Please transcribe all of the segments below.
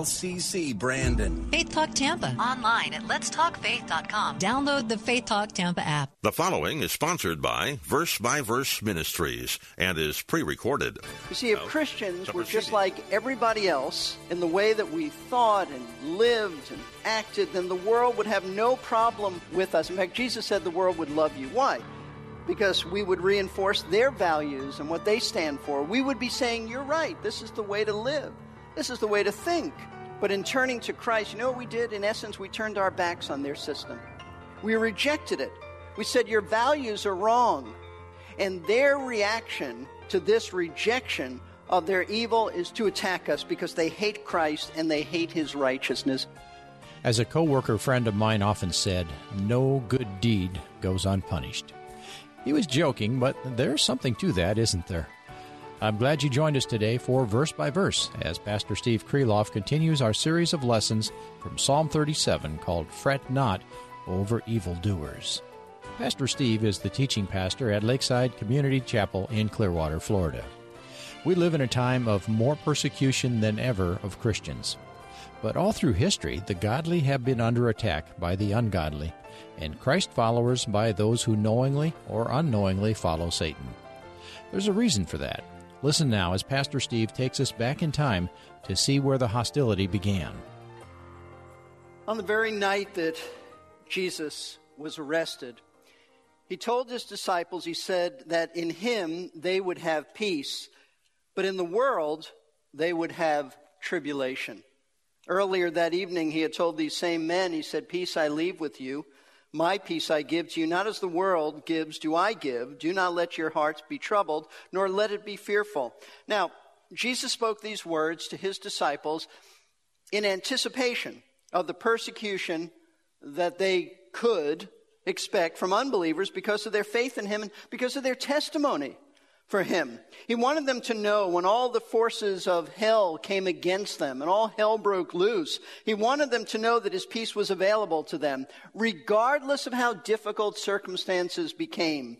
LCC Brandon. Faith Talk Tampa. Online at letstalkfaith.com. Download the Faith Talk Tampa app. The following is sponsored by Verse by Verse Ministries and is pre recorded. You see, if Christians were just like everybody else in the way that we thought and lived and acted, then the world would have no problem with us. In fact, Jesus said the world would love you. Why? Because we would reinforce their values and what they stand for. We would be saying, You're right, this is the way to live. This is the way to think. But in turning to Christ, you know what we did? In essence, we turned our backs on their system. We rejected it. We said, Your values are wrong. And their reaction to this rejection of their evil is to attack us because they hate Christ and they hate his righteousness. As a coworker friend of mine often said, no good deed goes unpunished. He was joking, but there's something to that, isn't there? I'm glad you joined us today for Verse by Verse as Pastor Steve Kreloff continues our series of lessons from Psalm 37 called Fret Not Over Evildoers. Pastor Steve is the teaching pastor at Lakeside Community Chapel in Clearwater, Florida. We live in a time of more persecution than ever of Christians. But all through history, the godly have been under attack by the ungodly, and Christ followers by those who knowingly or unknowingly follow Satan. There's a reason for that. Listen now as Pastor Steve takes us back in time to see where the hostility began. On the very night that Jesus was arrested, he told his disciples, he said that in him they would have peace, but in the world they would have tribulation. Earlier that evening, he had told these same men, he said, Peace I leave with you. My peace I give to you, not as the world gives, do I give. Do not let your hearts be troubled, nor let it be fearful. Now, Jesus spoke these words to his disciples in anticipation of the persecution that they could expect from unbelievers because of their faith in him and because of their testimony for him. He wanted them to know when all the forces of hell came against them and all hell broke loose, he wanted them to know that his peace was available to them, regardless of how difficult circumstances became.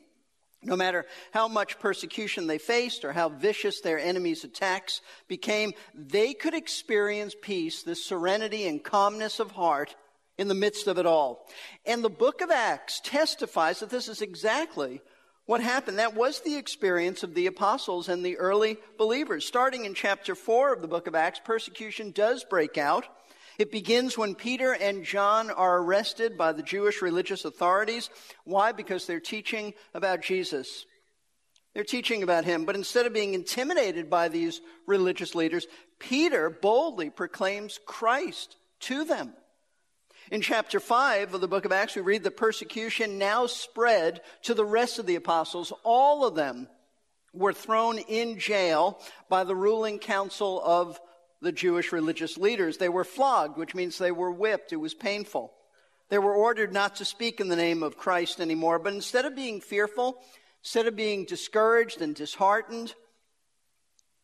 No matter how much persecution they faced or how vicious their enemies' attacks became, they could experience peace, this serenity and calmness of heart in the midst of it all. And the book of Acts testifies that this is exactly what happened. That was the experience of the apostles and the early believers. Starting in chapter 4 of the book of Acts, persecution does break out. It begins when Peter and John are arrested by the Jewish religious authorities. Why? Because they're teaching about Jesus. They're teaching about him. But instead of being intimidated by these religious leaders, Peter boldly proclaims Christ to them. In chapter 5 of the book of Acts, we read the persecution now spread to the rest of the apostles. All of them were thrown in jail by the ruling council of the Jewish religious leaders. They were flogged, which means they were whipped. It was painful. They were ordered not to speak in the name of Christ anymore. But instead of being fearful, instead of being discouraged and disheartened,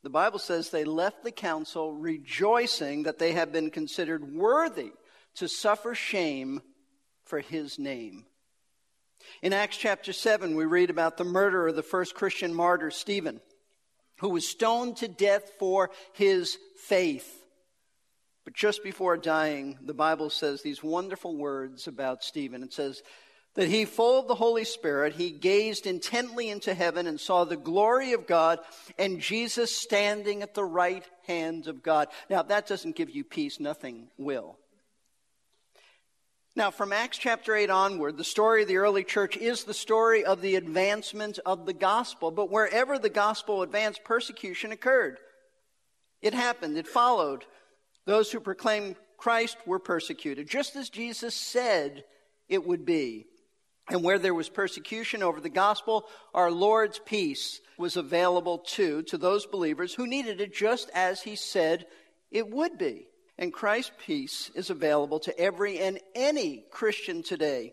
the Bible says they left the council rejoicing that they had been considered worthy to suffer shame for his name. In Acts chapter 7, we read about the murder of the first Christian martyr, Stephen, who was stoned to death for his faith. But just before dying, the Bible says these wonderful words about Stephen. It says that he, full of the Holy Spirit, he gazed intently into heaven and saw the glory of God and Jesus standing at the right hand of God. Now, if that doesn't give you peace, nothing will. Now, from Acts chapter 8 onward, the story of the early church is the story of the advancement of the gospel. But wherever the gospel advanced, persecution occurred. It happened, it followed. Those who proclaimed Christ were persecuted, just as Jesus said it would be. And where there was persecution over the gospel, our Lord's peace was available too to those believers who needed it just as he said it would be. And Christ's peace is available to every and any Christian today.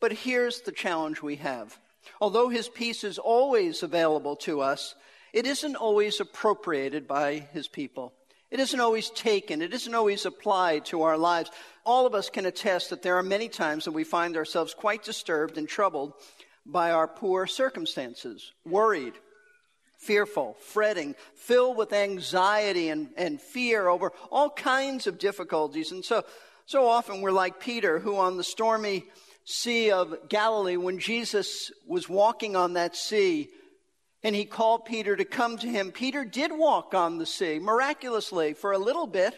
But here's the challenge we have. Although his peace is always available to us, it isn't always appropriated by his people. It isn't always taken. It isn't always applied to our lives. All of us can attest that there are many times that we find ourselves quite disturbed and troubled by our poor circumstances, worried, fearful, fretting, filled with anxiety and, and fear over all kinds of difficulties. And so, so often we're like Peter, who on the stormy Sea of Galilee, when Jesus was walking on that sea, and he called Peter to come to him. Peter did walk on the sea miraculously for a little bit.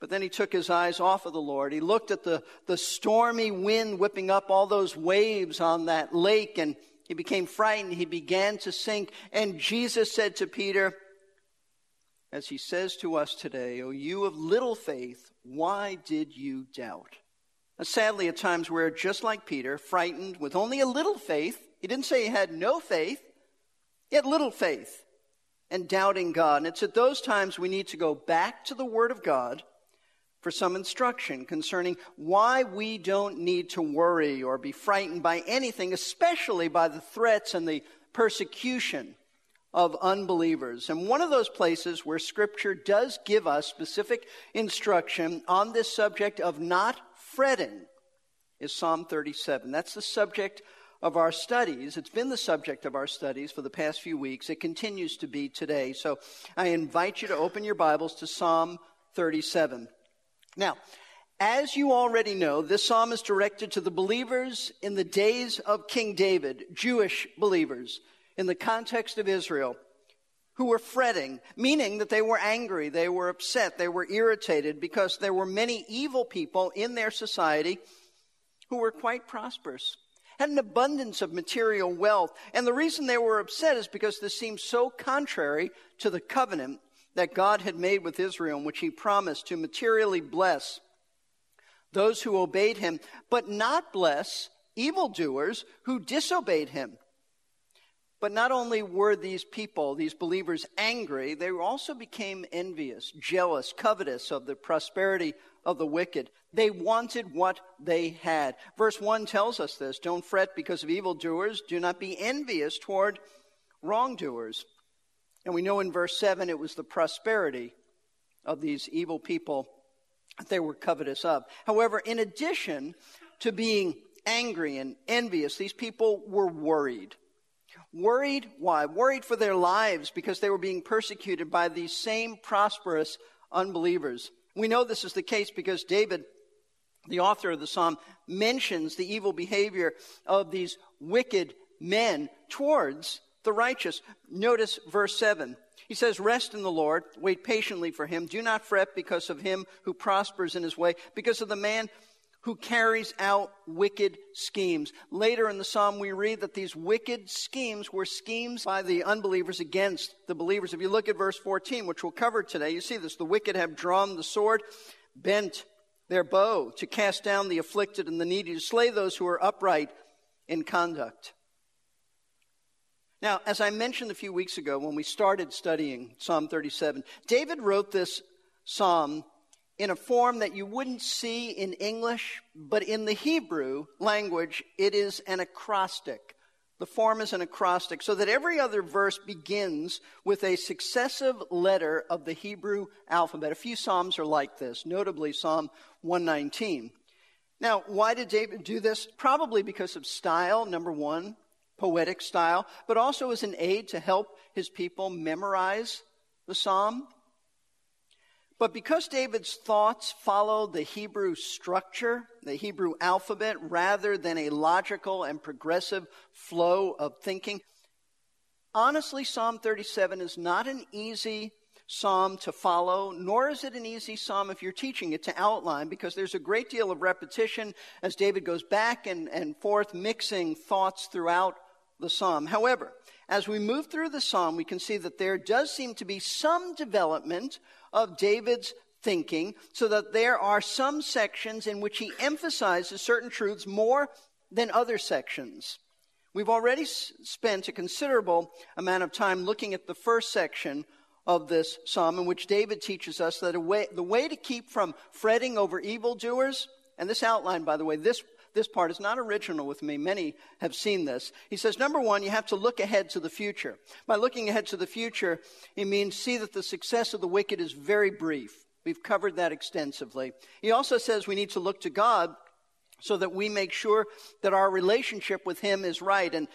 But then he took his eyes off of the Lord. He looked at the, the stormy wind whipping up all those waves on that lake and he became frightened. He began to sink. And Jesus said to Peter, as he says to us today, O you of little faith, why did you doubt? Now, sadly, at times we're just like Peter, frightened with only a little faith. He didn't say he had no faith, he had little faith and doubting God. And it's at those times we need to go back to the Word of God for some instruction concerning why we don't need to worry or be frightened by anything, especially by the threats and the persecution of unbelievers. And one of those places where Scripture does give us specific instruction on this subject of not fretting is Psalm 37. That's the subject of our studies. It's been the subject of our studies for the past few weeks. It continues to be today. So I invite you to open your Bibles to Psalm 37. Now, as you already know, this psalm is directed to the believers in the days of King David, Jewish believers, in the context of Israel, who were fretting, meaning that they were angry, they were upset, they were irritated because there were many evil people in their society who were quite prosperous had an abundance of material wealth. And the reason they were upset is because this seemed so contrary to the covenant that God had made with Israel, in which he promised to materially bless those who obeyed him, but not bless evildoers who disobeyed him. But not only were these people, these believers, angry, they also became envious, jealous, covetous of the prosperity of the wicked. They wanted what they had. Verse 1 tells us this Don't fret because of evildoers, do not be envious toward wrongdoers. And we know in verse 7 it was the prosperity of these evil people that they were covetous of. However, in addition to being angry and envious, these people were worried. Worried, why? Worried for their lives because they were being persecuted by these same prosperous unbelievers. We know this is the case because David, the author of the psalm, mentions the evil behavior of these wicked men towards the righteous. Notice verse 7. He says, Rest in the Lord, wait patiently for him. Do not fret because of him who prospers in his way, because of the man who carries out wicked schemes. Later in the psalm, we read that these wicked schemes were schemes by the unbelievers against the believers. If you look at verse 14, which we'll cover today, you see this. The wicked have drawn the sword, bent their bow to cast down the afflicted and the needy, to slay those who are upright in conduct. Now, as I mentioned a few weeks ago when we started studying Psalm 37, David wrote this psalm in a form that you wouldn't see in English, but in the Hebrew language, it is an acrostic. The form is an acrostic, so that every other verse begins with a successive letter of the Hebrew alphabet. A few Psalms are like this, notably Psalm 119. Now, why did David do this? Probably because of style, number one, poetic style, but also as an aid to help his people memorize the psalm. But because David's thoughts follow the Hebrew structure, the Hebrew alphabet, rather than a logical and progressive flow of thinking, honestly, Psalm 37 is not an easy psalm to follow, nor is it an easy psalm if you're teaching it to outline, because there's a great deal of repetition as David goes back and, and forth, mixing thoughts throughout the psalm. However, as we move through the psalm, we can see that there does seem to be some development of David's thinking so that there are some sections in which he emphasizes certain truths more than other sections. We've already spent a considerable amount of time looking at the first section of this psalm in which David teaches us that way, the way to keep from fretting over evildoers, and this outline, by the way, this, this part is not original with me. Many have seen this. He says, number one, you have to look ahead to the future. By looking ahead to the future, he means see that the success of the wicked is very brief. We've covered that extensively. He also says we need to look to God so that we make sure that our relationship with Him is right. And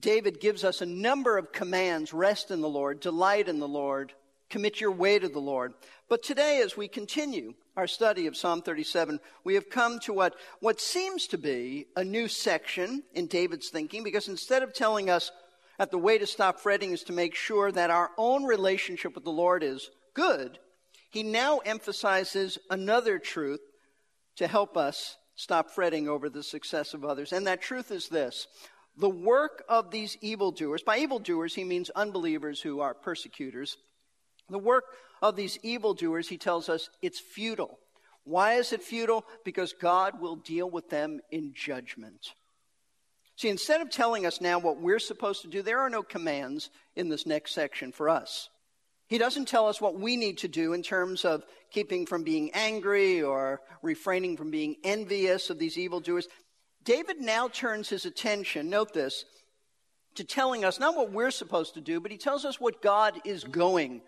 David gives us a number of commands rest in the Lord, delight in the Lord, commit your way to the Lord. But today, as we continue our study of Psalm 37, we have come to what, what seems to be a new section in David's thinking, because instead of telling us that the way to stop fretting is to make sure that our own relationship with the Lord is good, he now emphasizes another truth to help us stop fretting over the success of others. And that truth is this the work of these evildoers, by evildoers, he means unbelievers who are persecutors. The work of these evildoers, he tells us, it's futile. Why is it futile? Because God will deal with them in judgment. See, instead of telling us now what we're supposed to do, there are no commands in this next section for us. He doesn't tell us what we need to do in terms of keeping from being angry or refraining from being envious of these evildoers. David now turns his attention, note this, to telling us not what we're supposed to do, but he tells us what God is going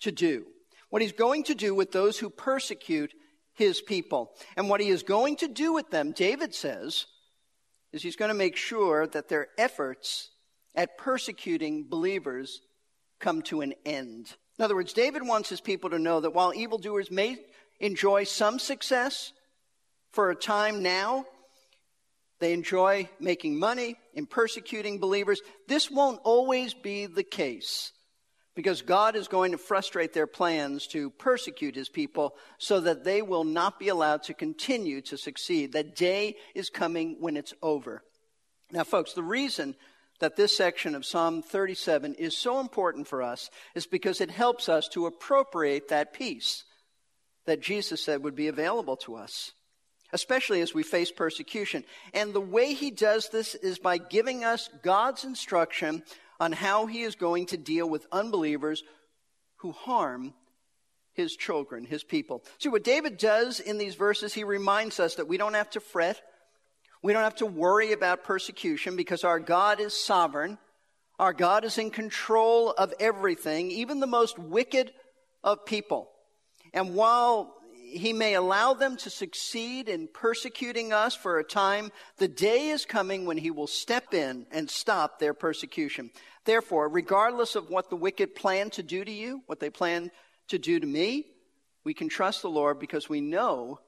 to do. What he's going to do with those who persecute his people. And what he is going to do with them, David says, is he's going to make sure that their efforts at persecuting believers come to an end. In other words, David wants his people to know that while evildoers may enjoy some success for a time now, they enjoy making money in persecuting believers. This won't always be the case because God is going to frustrate their plans to persecute his people so that they will not be allowed to continue to succeed. That day is coming when it's over. Now, folks, the reason that this section of Psalm 37 is so important for us is because it helps us to appropriate that peace that Jesus said would be available to us, especially as we face persecution. And the way he does this is by giving us God's instruction on how he is going to deal with unbelievers who harm his children, his people. See, what David does in these verses, he reminds us that we don't have to fret we don't have to worry about persecution because our God is sovereign. Our God is in control of everything, even the most wicked of people. And while he may allow them to succeed in persecuting us for a time, the day is coming when he will step in and stop their persecution. Therefore, regardless of what the wicked plan to do to you, what they plan to do to me, we can trust the Lord because we know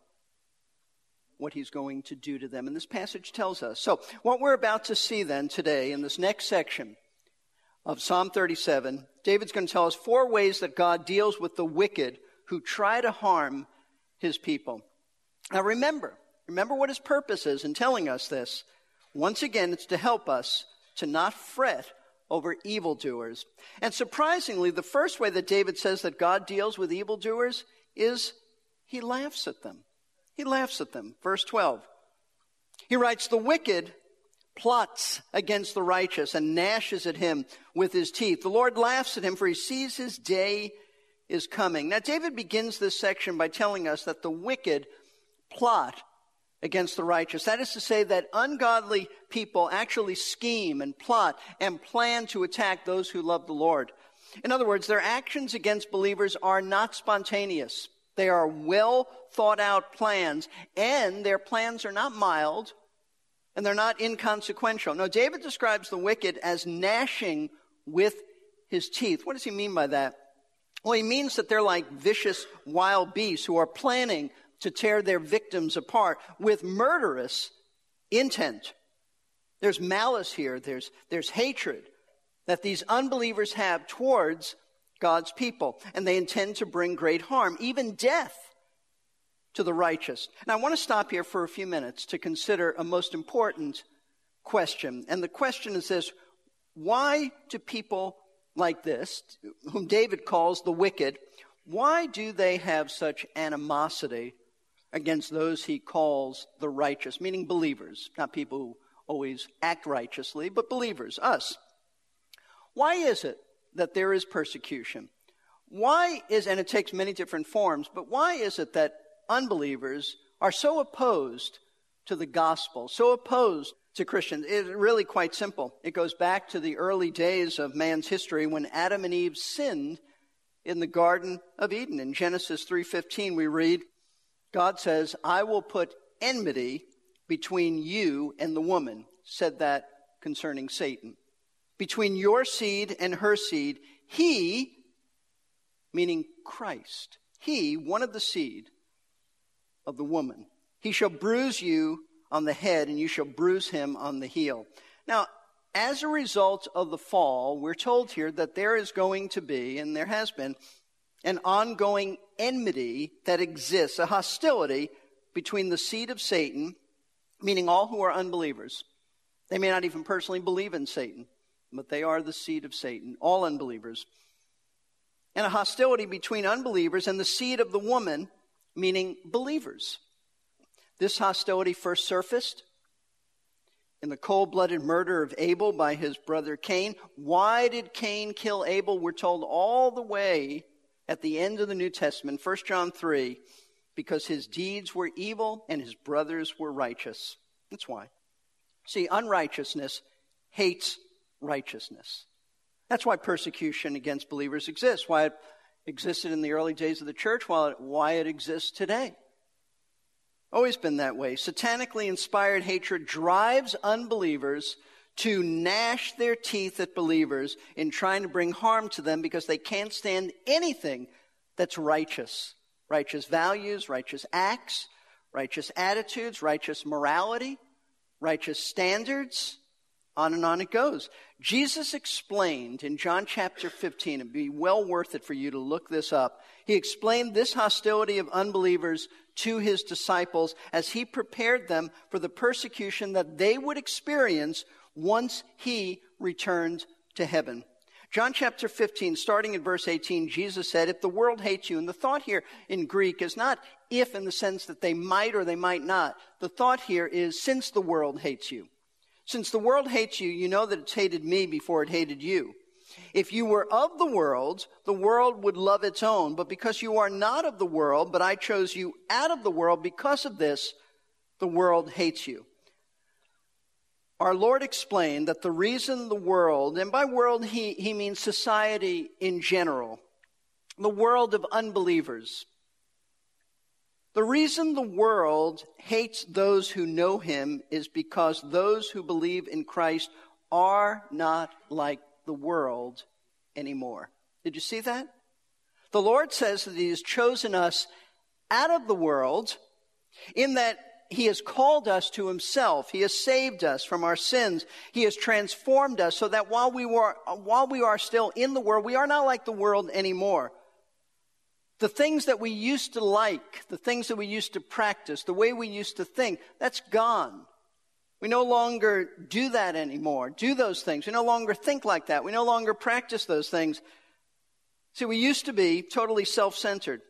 what he's going to do to them. And this passage tells us. So, what we're about to see then today in this next section of Psalm 37, David's going to tell us four ways that God deals with the wicked who try to harm his people. Now, remember, remember what his purpose is in telling us this. Once again, it's to help us to not fret over evildoers. And surprisingly, the first way that David says that God deals with evildoers is he laughs at them. He laughs at them. Verse 12. He writes, The wicked plots against the righteous and gnashes at him with his teeth. The Lord laughs at him, for he sees his day is coming. Now, David begins this section by telling us that the wicked plot against the righteous. That is to say, that ungodly people actually scheme and plot and plan to attack those who love the Lord. In other words, their actions against believers are not spontaneous. They are well thought out plans, and their plans are not mild and they're not inconsequential. Now, David describes the wicked as gnashing with his teeth. What does he mean by that? Well, he means that they're like vicious wild beasts who are planning to tear their victims apart with murderous intent. There's malice here, there's, there's hatred that these unbelievers have towards God's people, and they intend to bring great harm, even death, to the righteous. And I want to stop here for a few minutes to consider a most important question. And the question is this why do people like this, whom David calls the wicked, why do they have such animosity against those he calls the righteous, meaning believers, not people who always act righteously, but believers, us? Why is it that there is persecution. Why is, and it takes many different forms, but why is it that unbelievers are so opposed to the gospel, so opposed to Christians? It's really quite simple. It goes back to the early days of man's history when Adam and Eve sinned in the Garden of Eden. In Genesis 3:15 we read, God says, I will put enmity between you and the woman, said that concerning Satan. Between your seed and her seed, he, meaning Christ, he, one of the seed of the woman, he shall bruise you on the head and you shall bruise him on the heel. Now, as a result of the fall, we're told here that there is going to be, and there has been, an ongoing enmity that exists, a hostility between the seed of Satan, meaning all who are unbelievers. They may not even personally believe in Satan, but they are the seed of Satan, all unbelievers. And a hostility between unbelievers and the seed of the woman, meaning believers. This hostility first surfaced in the cold blooded murder of Abel by his brother Cain. Why did Cain kill Abel? We're told all the way at the end of the New Testament, 1 John 3, because his deeds were evil and his brothers were righteous. That's why. See, unrighteousness hates righteousness. That's why persecution against believers exists, why it existed in the early days of the church, why it exists today. Always been that way. Satanically inspired hatred drives unbelievers to gnash their teeth at believers in trying to bring harm to them because they can't stand anything that's righteous. Righteous values, righteous acts, righteous attitudes, righteous morality, righteous standards. On and on it goes. Jesus explained in John chapter 15, it'd be well worth it for you to look this up. He explained this hostility of unbelievers to his disciples as he prepared them for the persecution that they would experience once he returned to heaven. John chapter 15, starting in verse 18, Jesus said, If the world hates you, and the thought here in Greek is not if in the sense that they might or they might not. The thought here is since the world hates you. Since the world hates you, you know that it's hated me before it hated you. If you were of the world, the world would love its own. But because you are not of the world, but I chose you out of the world, because of this, the world hates you. Our Lord explained that the reason the world, and by world he, he means society in general, the world of unbelievers, the reason the world hates those who know him is because those who believe in Christ are not like the world anymore. Did you see that? The Lord says that He has chosen us out of the world in that He has called us to Himself. He has saved us from our sins. He has transformed us so that while we were, while we are still in the world, we are not like the world anymore. The things that we used to like, the things that we used to practice, the way we used to think, that's gone. We no longer do that anymore, do those things. We no longer think like that. We no longer practice those things. See, we used to be totally self centered,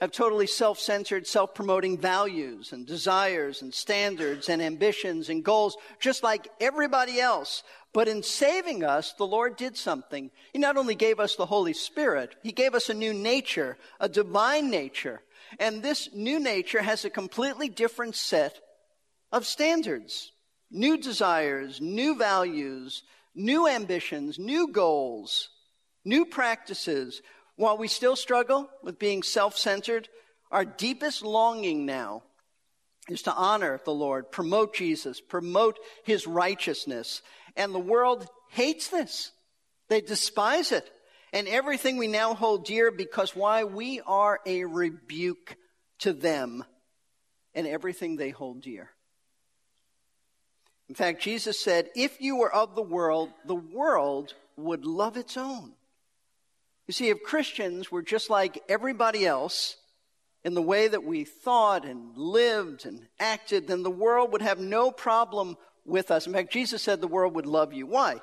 have totally self centered, self promoting values and desires and standards and ambitions and goals, just like everybody else. But in saving us, the Lord did something. He not only gave us the Holy Spirit, He gave us a new nature, a divine nature. And this new nature has a completely different set of standards, new desires, new values, new ambitions, new goals, new practices. While we still struggle with being self centered, our deepest longing now is to honor the Lord, promote Jesus, promote his righteousness. And the world hates this. They despise it. And everything we now hold dear because why? We are a rebuke to them and everything they hold dear. In fact, Jesus said, if you were of the world, the world would love its own. You see, if Christians were just like everybody else in the way that we thought and lived and acted, then the world would have no problem with us. In fact, Jesus said the world would love you. Why?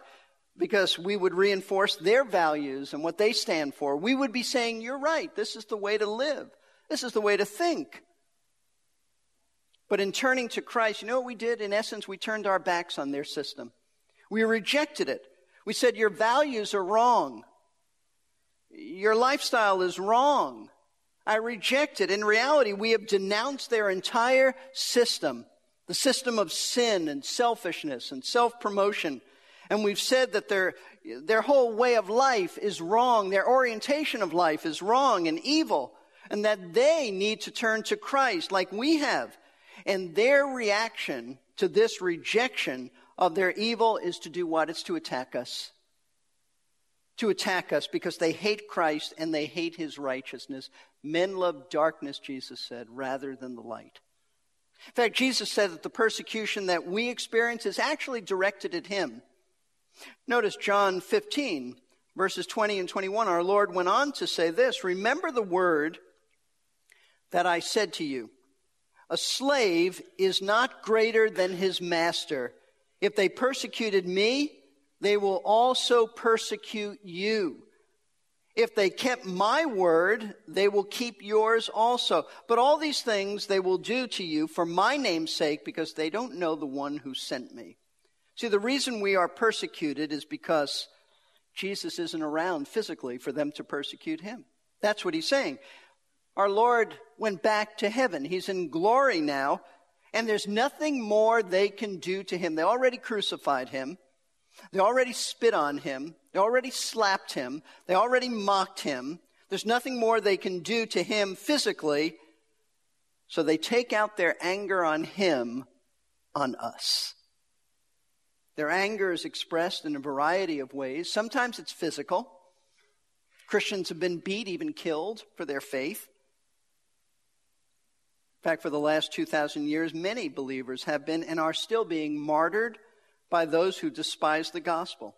Because we would reinforce their values and what they stand for. We would be saying, You're right. This is the way to live. This is the way to think. But in turning to Christ, you know what we did? In essence, we turned our backs on their system. We rejected it. We said, Your values are wrong. Your lifestyle is wrong. I reject it. In reality, we have denounced their entire system, the system of sin and selfishness and self-promotion. And we've said that their, their whole way of life is wrong. Their orientation of life is wrong and evil. And that they need to turn to Christ like we have. And their reaction to this rejection of their evil is to do what? It's to attack us to attack us because they hate Christ and they hate his righteousness. Men love darkness, Jesus said, rather than the light. In fact, Jesus said that the persecution that we experience is actually directed at him. Notice John 15, verses 20 and 21. Our Lord went on to say this Remember the word that I said to you. A slave is not greater than his master. If they persecuted me, they will also persecute you. If they kept my word, they will keep yours also. But all these things they will do to you for my name's sake because they don't know the one who sent me. See, the reason we are persecuted is because Jesus isn't around physically for them to persecute him. That's what he's saying. Our Lord went back to heaven. He's in glory now, and there's nothing more they can do to him. They already crucified him. They already spit on him. They already slapped him. They already mocked him. There's nothing more they can do to him physically. So they take out their anger on him on us. Their anger is expressed in a variety of ways. Sometimes it's physical. Christians have been beat, even killed for their faith. In fact, for the last 2,000 years, many believers have been and are still being martyred by those who despise the gospel.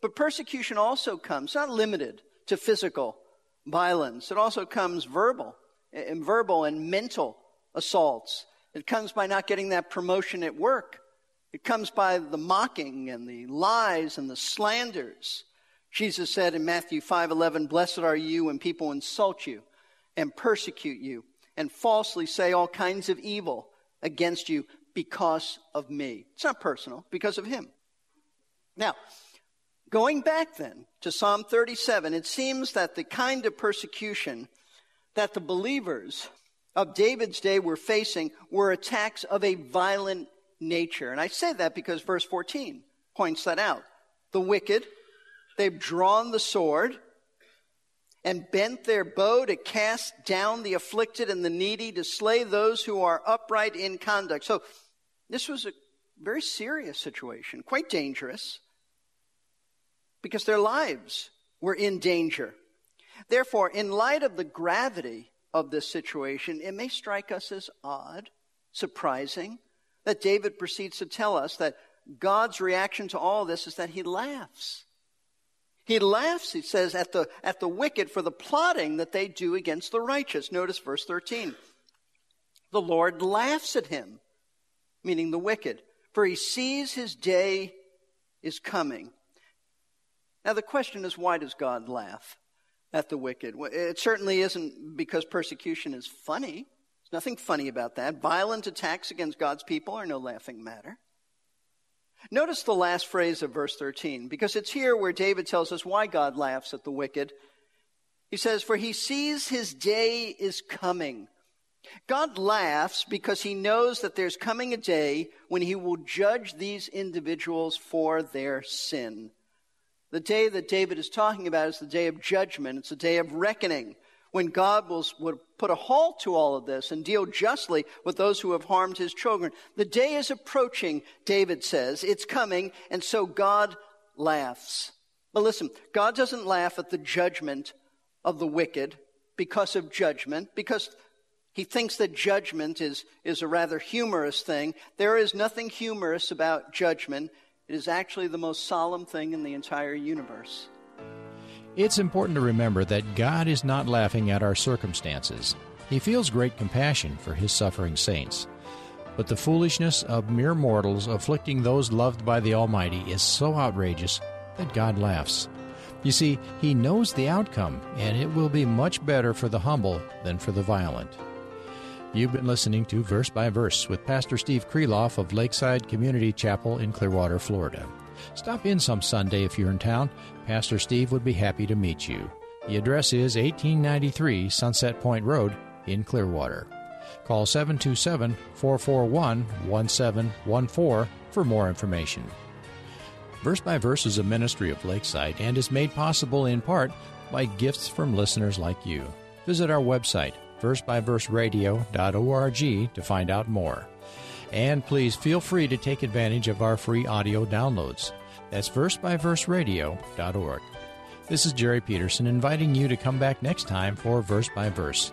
But persecution also comes, not limited to physical violence. It also comes verbal, and verbal and mental assaults. It comes by not getting that promotion at work. It comes by the mocking and the lies and the slanders. Jesus said in Matthew 5:11, "Blessed are you when people insult you and persecute you and falsely say all kinds of evil against you because of me. It's not personal, because of him. Now, going back then to Psalm 37, it seems that the kind of persecution that the believers of David's day were facing were attacks of a violent nature. And I say that because verse 14 points that out. The wicked, they've drawn the sword and bent their bow to cast down the afflicted and the needy, to slay those who are upright in conduct. So this was a very serious situation, quite dangerous, because their lives were in danger. Therefore, in light of the gravity of this situation, it may strike us as odd, surprising, that David proceeds to tell us that God's reaction to all this is that he laughs. He laughs, he says, at the, at the wicked for the plotting that they do against the righteous. Notice verse 13. The Lord laughs at him, meaning the wicked, for he sees his day is coming. Now the question is, why does God laugh at the wicked? It certainly isn't because persecution is funny. There's nothing funny about that. Violent attacks against God's people are no laughing matter. Notice the last phrase of verse 13, because it's here where David tells us why God laughs at the wicked. He says, For he sees his day is coming. God laughs because he knows that there's coming a day when he will judge these individuals for their sin. The day that David is talking about is the day of judgment. It's a day of reckoning when God will, will put a halt to all of this and deal justly with those who have harmed his children. The day is approaching, David says. It's coming, and so God laughs. But listen, God doesn't laugh at the judgment of the wicked because of judgment, because he thinks that judgment is, is a rather humorous thing. There is nothing humorous about judgment. It is actually the most solemn thing in the entire universe. It's important to remember that God is not laughing at our circumstances. He feels great compassion for his suffering saints. But the foolishness of mere mortals afflicting those loved by the Almighty is so outrageous that God laughs. You see, He knows the outcome, and it will be much better for the humble than for the violent. You've been listening to Verse by Verse with Pastor Steve Kreloff of Lakeside Community Chapel in Clearwater, Florida. Stop in some Sunday if you're in town. Pastor Steve would be happy to meet you. The address is 1893 Sunset Point Road in Clearwater. Call 727 441 1714 for more information. Verse by Verse is a ministry of Lakeside and is made possible in part by gifts from listeners like you. Visit our website, versebyverseradio.org, to find out more. And please feel free to take advantage of our free audio downloads. That's versebyverseradio.org. This is Jerry Peterson inviting you to come back next time for Verse by Verse.